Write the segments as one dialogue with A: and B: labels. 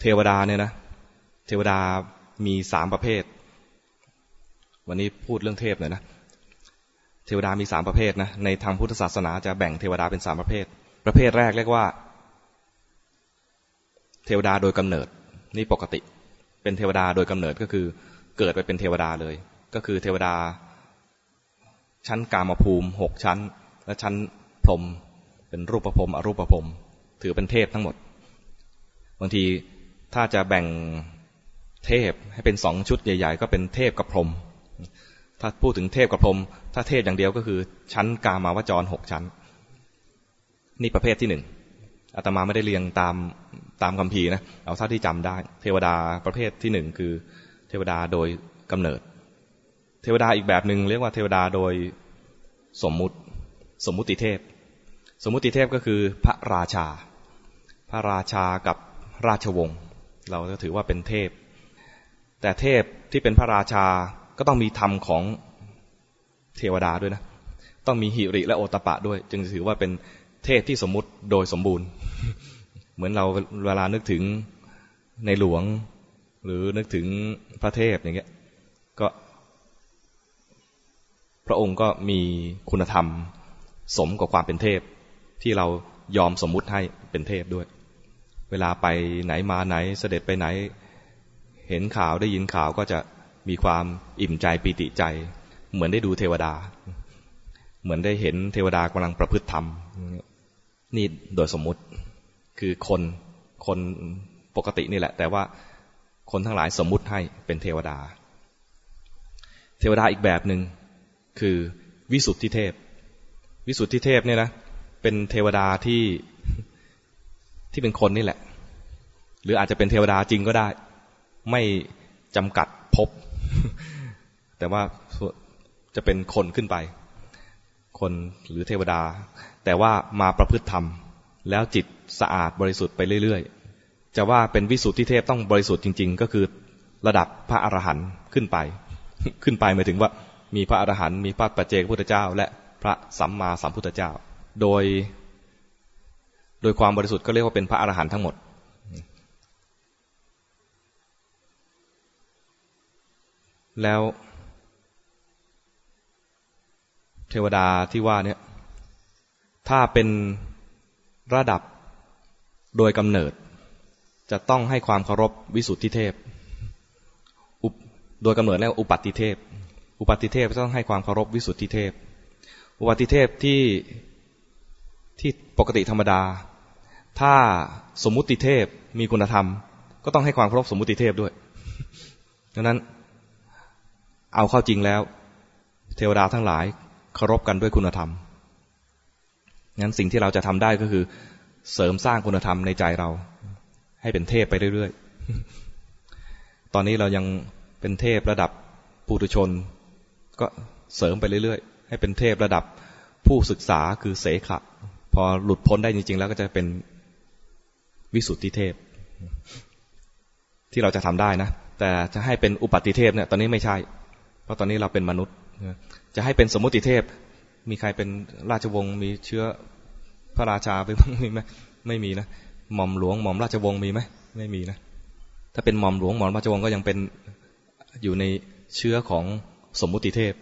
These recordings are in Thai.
A: เทวดาเนี่ยนะเทวดามีสามประเภท วันนี้พูดเรื่องเทพหน่อยนะเทวดามีสามประเภทนะในทางพุทธศาสนาจะแบ่งเทวดาเป็นสามประเภท ประเภทแรกเรียกว่า เทวดาโดยกำเนิดนี่ปกติ เป็นเทวดาโดยกำเนิดก็คือเกิดไปเป็นเทวดาเลย ก็คือเทวดา ชั้นกามภูมิหกชั้น และชั้นพรมเป็นรูปภพรมอรูปภพรมถือเป็นเทพทั้งหมด บางที ถ้าจะแบ่งเทพให้เป็นสองชุดใหญ่ ๆ ก็เป็นเทพกับพรหมถ้าพูดถึงเทพกับพรหมถ้าเทพอย่างเดียวก็คือ ชั้นกามาวจรหกชั้น นี่ประเภทที่หนึ่งอาตมาไม่ได้เรียงตามตามคำพีนะเอาเท่าที่จำได้ เทวดาประเภทที่หนึ่งคือ เทวดาโดยกำเนิด เทวดาอีกแบบหนึ่งเรียกว่าเทวดาโดยสมมุติสมมุติเทพ สมมุติเทพก็คือพระราชา พระราชากับราชวงศ์ เราจะถือว่าเป็นเทพ แต่เทพที่เป็นพระราชาก็ต้องมีธรรมของเทวดาด้วยนะ ต้องมีหิริและโอตปะด้วย จึงถือว่าเป็นเทพที่สมมุติโดยสมบูรณ์ เหมือนเราเวลานึกถึงในหลวง หรือนึกถึงพระเทพอย่างเงี้ย ก็ พระองค์ก็มีคุณธรรม สมกับความเป็นเทพ ที่เรายอมสมมุติให้เป็นเทพด้วย เวลาไปไหนมาไหนเสด็จไปไหน เห็นข่าวได้ยินข่าวก็จะมีความอิ่มใจปีติใจ เหมือนได้ดูเทวดา เหมือนได้เห็นเทวดากำลังประพฤติธรรม นี่โดยสมมุติคือคนคนปกตินี่แหละ แต่ว่าคนทั้งหลายสมมุติให้เป็นเทวดา เทวดาอีกแบบหนึ่งคือวิสุทธิเทพ วิสุทธิเทพเนี่ยนะเป็นเทวดาที่ ที่เป็นคนนี่แหละ หรืออาจจะเป็นเทวดาจริงก็ได้ ไม่จำกัดพบ แต่ว่าจะเป็นคนขึ้นไป คนหรือเทวดา แต่ว่ามาประพฤติธรรม แล้วจิตสะอาดบริสุทธิ์ไปเรื่อยๆ จะว่าเป็นวิสุทธิเทพต้องบริสุทธิ์จริง ๆ ก็คือระดับพระอรหันต์ขึ้นไป ขึ้นไปหมายถึงว่ามีพระอรหันต์มีพระปัจเจกพุทธเจ้า และพระสัมมาสัมพุทธเจ้า โดย โดยความบริสุทธิ์ก็เรียกว่าเป็นพระอรหันต์ทั้งหมด แล้ว เทวดาที่ว่าเนี่ย ถ้าเป็นระดับโดยกำเนิด จะต้องให้ความเคารพวิสุทธิเทพ โดยกำเนิดแล้วอุปัติเทพ อุปัติเทพต้องให้ความเคารพวิสุทธิเทพ อุปัติเทพที่ที่ปกติธรรมดา ถ้าสมมุติเทพมีคุณธรรม ก็ต้องให้ความเคารพสมมุติเทพด้วยดังนั้น เอาเข้าจริงแล้ว เทวดาทั้งหลายเคารพกันด้วยคุณธรรมงั้นสิ่งที่เราจะทำได้ก็คือ เสริมสร้างคุณธรรมในใจเรา ให้เป็นเทพไปเรื่อยๆ ตอนนี้เรายังเป็นเทพระดับปุถุชน ก็เสริมไปเรื่อยๆ ให้เป็นเทพระดับผู้ศึกษาคือเสขะ พอหลุดพ้นได้จริงๆ แล้วก็จะเป็น วิสุทธิเทพ ที่เราจะทำได้นะ แต่จะให้เป็นอุปัติเทพเนี่ยตอนนี้ไม่ใช่ เพราะตอนนี้เราเป็นมนุษย์ จะให้เป็นสมมติเทพ มีใครเป็นราชวงศ์มีเชื้อพระราชาไปบ้างมีไหมไม่มีนะหม่อมหลวงหม่อมราชวงศ์มีไหมไม่มีนะถ้าเป็นหม่อมหลวงหม่อมราชวงศ์ก็ยังเป็นอยู่ในเชื้อของสมมุติเทพ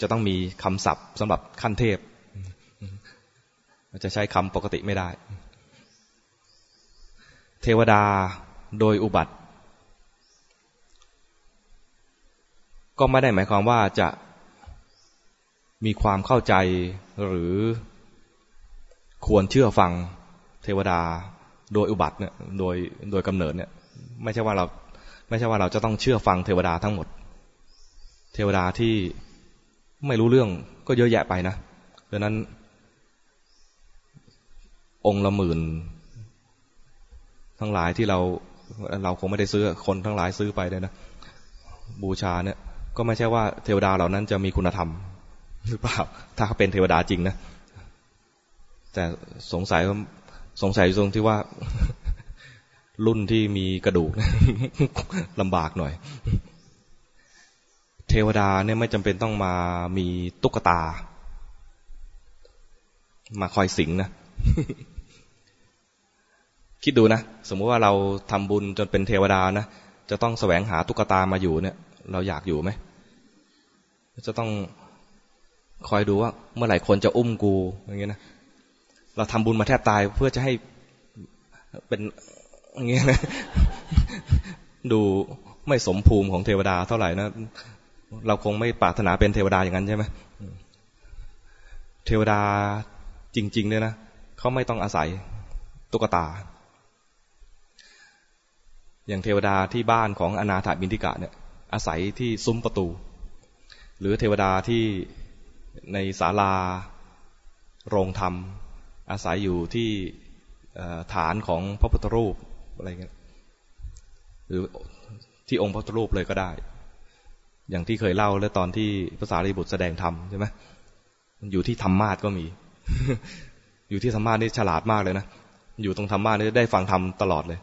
A: จะต้องมีคำศัพท์สำหรับขั้นเทพจะใช้คำปกติไม่ได้ เทวดาโดยอุบัติ ก็ไม่ได้หมายความว่าจะมีความเข้าใจหรือควรเชื่อฟังเทวดาโดยอุบัติเนี่ยโดยโดยกำเนิดเนี่ย ไม่ใช่ว่าเราไม่ใช่ว่าเราจะต้องเชื่อฟังเทวดาทั้งหมด เทวดาที่ไม่รู้เรื่องก็เยอะแยะไปนะดังนั้น องค์ละหมื่น ทั้งหลายที่เราเราคงไม่ได้ซื้อคนทั้งหลายซื้อไปเลยนะบูชาเนี่ย ก็ไม่ใช่ว่าเทวดาเหล่านั้นจะมีคุณธรรม หรือเปล่า ถ้าเขาเป็นเทวดาจริงนะแต่สงสัยสงสัยตรงที่ว่ารุ่นที่มีกระดูกลำบากหน่อย เทวดาเนี่ยไม่จำเป็นต้องมามีตุ๊กตา มาคอยสิงนะ คิดดูนะ สมมุติว่าเราทำบุญจนเป็นเทวดานะจะต้องแสวงหาตุ๊กตามาอยู่เนี่ย เราอยากอยู่ไหมจะต้องคอยดูว่า เมื่อไหร่คนจะอุ้มกูอย่างเงี้ยนะเราทำบุญมาแทบตายเพื่อจะให้เป็นอย่างเงี้ยนะดูไม่สมภูมิของเทวดาเท่าไหร่นะเราคงไม่ปรารถนาเป็นเทวดาอย่างนั้นใช่ไหมเทวดาจริงๆเนี่ยนะเขาไม่ต้องอาศัยตุ๊กตา อย่างเทวดาที่บ้านของอนาถาบินทิกะเนี่ยอาศัยที่ซุ้มประตู หรือเทวดาที่ในศาลาโรงธรรม อาศัยอยู่ที่ฐานของพระพุทธรูปอะไรเงี้ยหรือที่องค์พระพุทธรูปเลยก็ได้ อย่างที่เคยเล่าแล้วตอนที่ภาษารีบุตรแสดงธรรมใช่ไหมอยู่ที่ธรรมาสก็มี อยู่ที่ธรรมาสนี่ฉลาดมากเลยนะอยู่ตรงธรรมาสนี่ได้ฟังธรรมตลอดเลย